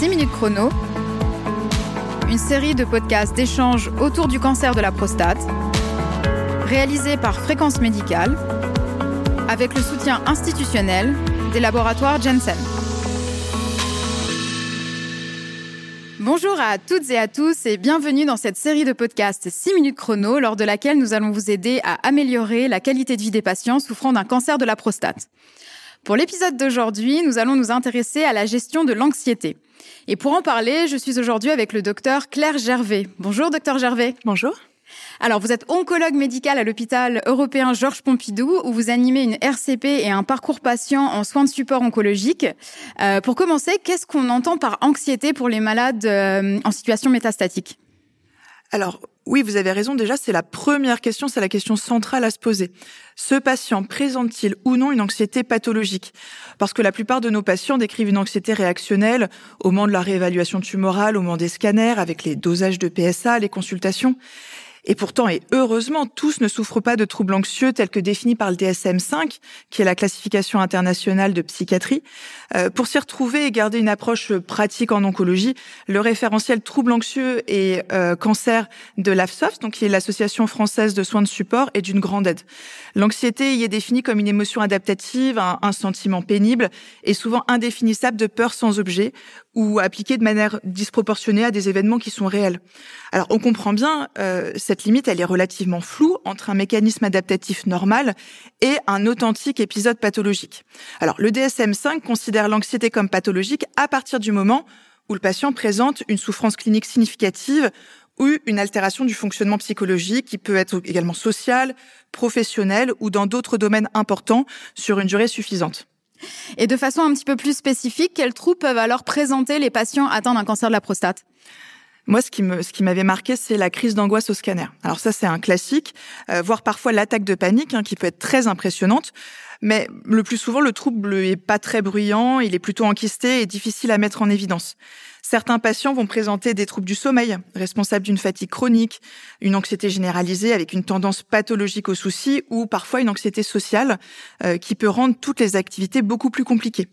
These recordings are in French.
6 minutes chrono, une série de podcasts d'échanges autour du cancer de la prostate, réalisé par Fréquence Médicale, avec le soutien institutionnel des laboratoires Jensen. Bonjour à toutes et à tous et bienvenue dans cette série de podcasts 6 minutes chrono lors de laquelle nous allons vous aider à améliorer la qualité de vie des patients souffrant d'un cancer de la prostate. Pour l'épisode d'aujourd'hui, nous allons nous intéresser à la gestion de l'anxiété. Et pour en parler, je suis aujourd'hui avec le docteur Claire Gervais. Bonjour docteur Gervais. Bonjour. Alors, vous êtes oncologue médical à l'hôpital européen Georges Pompidou, où vous animez une RCP et un parcours patient en soins de support oncologique. Euh, pour commencer, qu'est-ce qu'on entend par anxiété pour les malades euh, en situation métastatique? Alors, oui, vous avez raison. Déjà, c'est la première question, c'est la question centrale à se poser. Ce patient présente-t-il ou non une anxiété pathologique? Parce que la plupart de nos patients décrivent une anxiété réactionnelle au moment de la réévaluation tumorale, au moment des scanners, avec les dosages de PSA, les consultations. Et pourtant, et heureusement, tous ne souffrent pas de troubles anxieux tels que définis par le DSM-5, qui est la classification internationale de psychiatrie. Euh, pour s'y retrouver et garder une approche pratique en oncologie, le référentiel troubles anxieux et euh, cancer de l'AFSOF, donc qui est l'association française de soins de support, est d'une grande aide. L'anxiété y est définie comme une émotion adaptative, un, un sentiment pénible et souvent indéfinissable de peur sans objet ou appliquée de manière disproportionnée à des événements qui sont réels. Alors on comprend bien, euh, cette limite, elle est relativement floue entre un mécanisme adaptatif normal et un authentique épisode pathologique. Alors le DSM-5 considère l'anxiété comme pathologique à partir du moment où le patient présente une souffrance clinique significative ou une altération du fonctionnement psychologique qui peut être également sociale, professionnelle ou dans d'autres domaines importants sur une durée suffisante. Et de façon un petit peu plus spécifique, quels troubles peuvent alors présenter les patients atteints d'un cancer de la prostate? Moi, ce qui m'avait marqué, c'est la crise d'angoisse au scanner. Alors ça, c'est un classique, euh, voire parfois l'attaque de panique, hein, qui peut être très impressionnante. Mais le plus souvent, le trouble est pas très bruyant, il est plutôt enquisté et difficile à mettre en évidence. Certains patients vont présenter des troubles du sommeil, responsables d'une fatigue chronique, une anxiété généralisée avec une tendance pathologique au souci ou parfois une anxiété sociale euh, qui peut rendre toutes les activités beaucoup plus compliquées.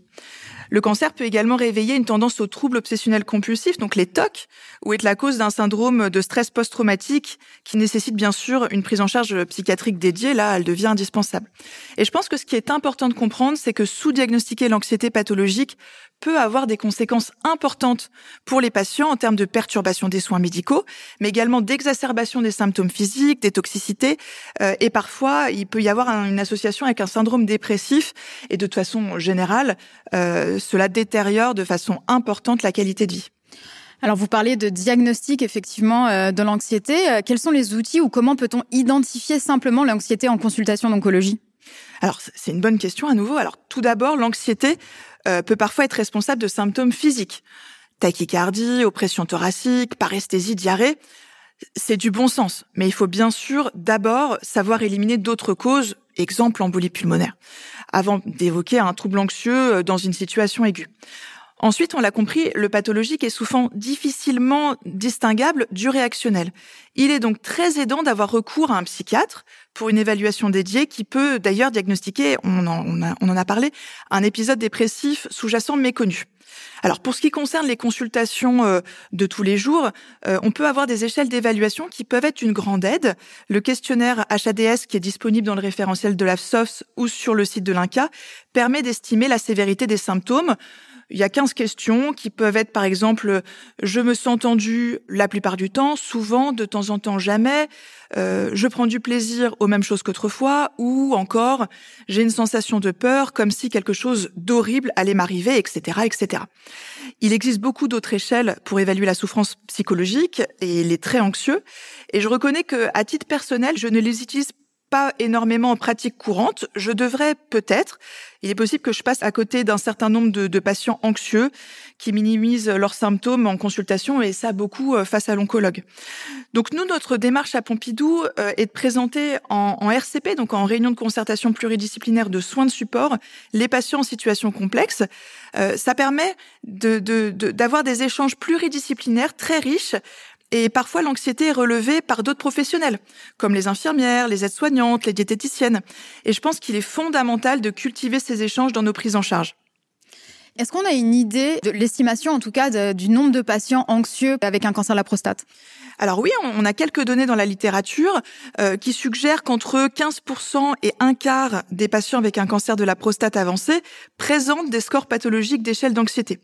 Le cancer peut également réveiller une tendance aux troubles obsessionnels compulsifs, donc les TOC, ou être la cause d'un syndrome de stress post-traumatique qui nécessite bien sûr une prise en charge psychiatrique dédiée. Là, elle devient indispensable. Et je pense que ce qui est important de comprendre, c'est que sous-diagnostiquer l'anxiété pathologique peut avoir des conséquences importantes pour les patients en termes de perturbation des soins médicaux, mais également d'exacerbation des symptômes physiques, des toxicités, euh, et parfois il peut y avoir une association avec un syndrome dépressif, et de toute façon générale, euh, cela détériore de façon importante la qualité de vie. Alors vous parlez de diagnostic effectivement euh, de l'anxiété. Quels sont les outils ou comment peut-on identifier simplement l'anxiété en consultation d'oncologie? Alors, c'est une bonne question à nouveau. Alors, tout d'abord, l'anxiété euh, peut parfois être responsable de symptômes physiques. Tachycardie, oppression thoracique, paresthésie, diarrhée. C'est du bon sens, mais il faut bien sûr d'abord savoir éliminer d'autres causes, exemple embolie pulmonaire, avant d'évoquer un trouble anxieux euh, dans une situation aiguë. Ensuite, on l'a compris, le pathologique est souvent difficilement distinguable du réactionnel. Il est donc très aidant d'avoir recours à un psychiatre pour une évaluation dédiée qui peut d'ailleurs diagnostiquer, on en, a, parlé, un épisode dépressif sous-jacent méconnu. Alors pour ce qui concerne les consultations euh, de tous les jours, euh, on peut avoir des échelles d'évaluation qui peuvent être une grande aide. Le questionnaire HADS qui est disponible dans le référentiel de l'AFSOS ou sur le site de l'INCA permet d'estimer la sévérité des symptômes. Il y a 15 questions qui peuvent être, par exemple, je me sens tendu la plupart du temps, souvent, de temps en temps, jamais. Euh, je prends du plaisir aux mêmes choses qu'autrefois, ou encore, j'ai une sensation de peur, comme si quelque chose d'horrible allait m'arriver, etc., etc. Il existe beaucoup d'autres échelles pour évaluer la souffrance psychologique et les traits anxieux. Et je reconnais que, à titre personnel, je ne les utilise pas énormément en pratique courante. Je devrais peut-être. Il est possible que je passe à côté d'un certain nombre de, patients anxieux qui minimisent leurs symptômes en consultation et ça beaucoup euh, face à l'oncologue. Donc nous, notre démarche à Pompidou euh, est de présenter en, RCP, donc en réunion de concertation pluridisciplinaire de soins de support, les patients en situation complexe. Euh, ça permet d'avoir de, des échanges pluridisciplinaires très riches et parfois, l'anxiété est relevée par d'autres professionnels, comme les infirmières, les aides-soignantes, les diététiciennes. Et je pense qu'il est fondamental de cultiver ces échanges dans nos prises en charge. Est-ce qu'on a une idée de l'estimation, en tout cas, du nombre de patients anxieux avec un cancer de la prostate? Alors oui, on a quelques données dans la littérature euh, qui suggèrent qu'entre 15% et un quart des patients avec un cancer de la prostate avancé présentent des scores pathologiques d'échelle d'anxiété.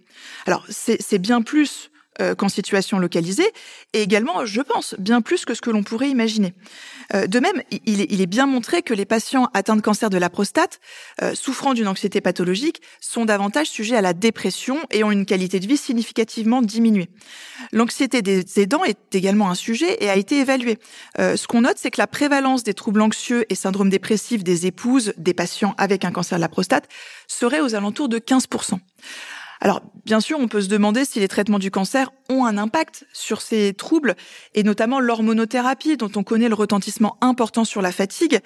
Alors c'est bien plus euh, qu'en situation localisée, et également, je pense, bien plus que ce que l'on pourrait imaginer. Euh, de même, il est, bien montré que les patients atteints de cancer de la prostate, euh, souffrant d'une anxiété pathologique, sont davantage sujets à la dépression et ont une qualité de vie significativement diminuée. L'anxiété des aidants est également un sujet et a été évalué. ce qu'on note, c'est que la prévalence des troubles anxieux et syndrome dépressif des épouses des patients avec un cancer de la prostate serait aux alentours de 15%. Alors, bien sûr, on peut se demander si les traitements du cancer ont un impact sur ces troubles, et notamment l'hormonothérapie, dont on connaît le retentissement important sur la fatigue.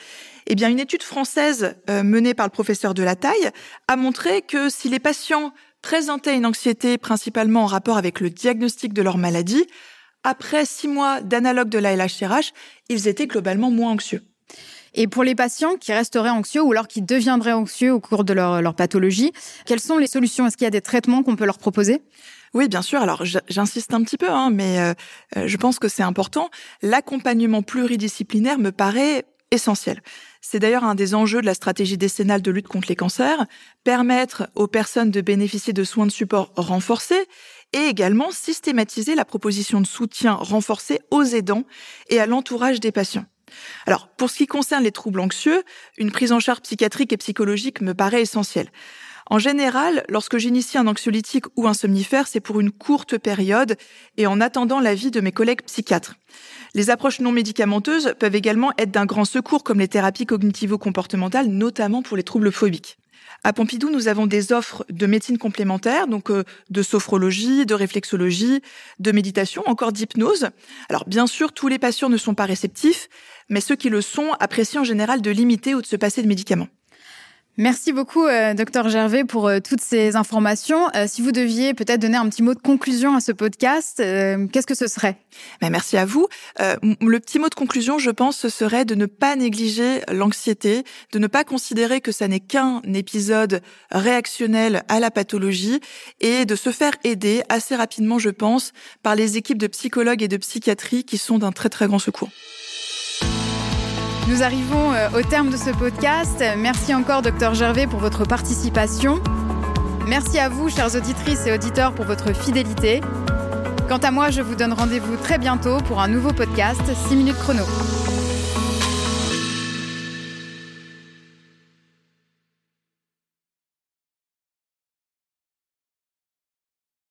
Eh bien, une étude française euh, menée par le professeur de la taille a montré que si les patients présentaient une anxiété principalement en rapport avec le diagnostic de leur maladie, après six mois d'analogue de la LHRH, ils étaient globalement moins anxieux. Et pour les patients qui resteraient anxieux ou alors qui deviendraient anxieux au cours de leur, pathologie, quelles sont les solutions? Est-ce qu'il y a des traitements qu'on peut leur proposer? Oui, bien sûr. Alors, j'insiste un petit peu, hein, mais euh, euh, je pense que c'est important. L'accompagnement pluridisciplinaire me paraît essentiel. C'est d'ailleurs un des enjeux de la stratégie décennale de lutte contre les cancers, permettre aux personnes de bénéficier de soins de support renforcés et également systématiser la proposition de soutien renforcé aux aidants et à l'entourage des patients. Alors, pour ce qui concerne les troubles anxieux, une prise en charge psychiatrique et psychologique me paraît essentielle. En général, lorsque j'initie un anxiolytique ou un somnifère, c'est pour une courte période et en attendant l'avis de mes collègues psychiatres. Les approches non médicamenteuses peuvent également être d'un grand secours comme les thérapies cognitivo-comportementales, notamment pour les troubles phobiques. À Pompidou, nous avons des offres de médecine complémentaire, donc euh, de sophrologie, de réflexologie, de méditation, encore d'hypnose. Alors bien sûr, tous les patients ne sont pas réceptifs, mais ceux qui le sont apprécient en général de limiter ou de se passer de médicaments. Merci beaucoup, euh, docteur Gervais, pour euh, toutes ces informations. Euh, si vous deviez peut-être donner un petit mot de conclusion à ce podcast, qu'est-ce que ce serait? Ben, Merci à vous. le petit mot de conclusion, je pense, ce serait de ne pas négliger l'anxiété, de ne pas considérer que ça n'est qu'un épisode réactionnel à la pathologie et de se faire aider assez rapidement, je pense, par les équipes de psychologues et de psychiatrie qui sont d'un très très grand secours. Nous arrivons euh, au terme de ce podcast. Merci encore, docteur Gervais, pour votre participation. Merci à vous, chères auditrices et auditeurs, pour votre fidélité. Quant à moi, je vous donne rendez-vous très bientôt pour un nouveau podcast 6 minutes chrono.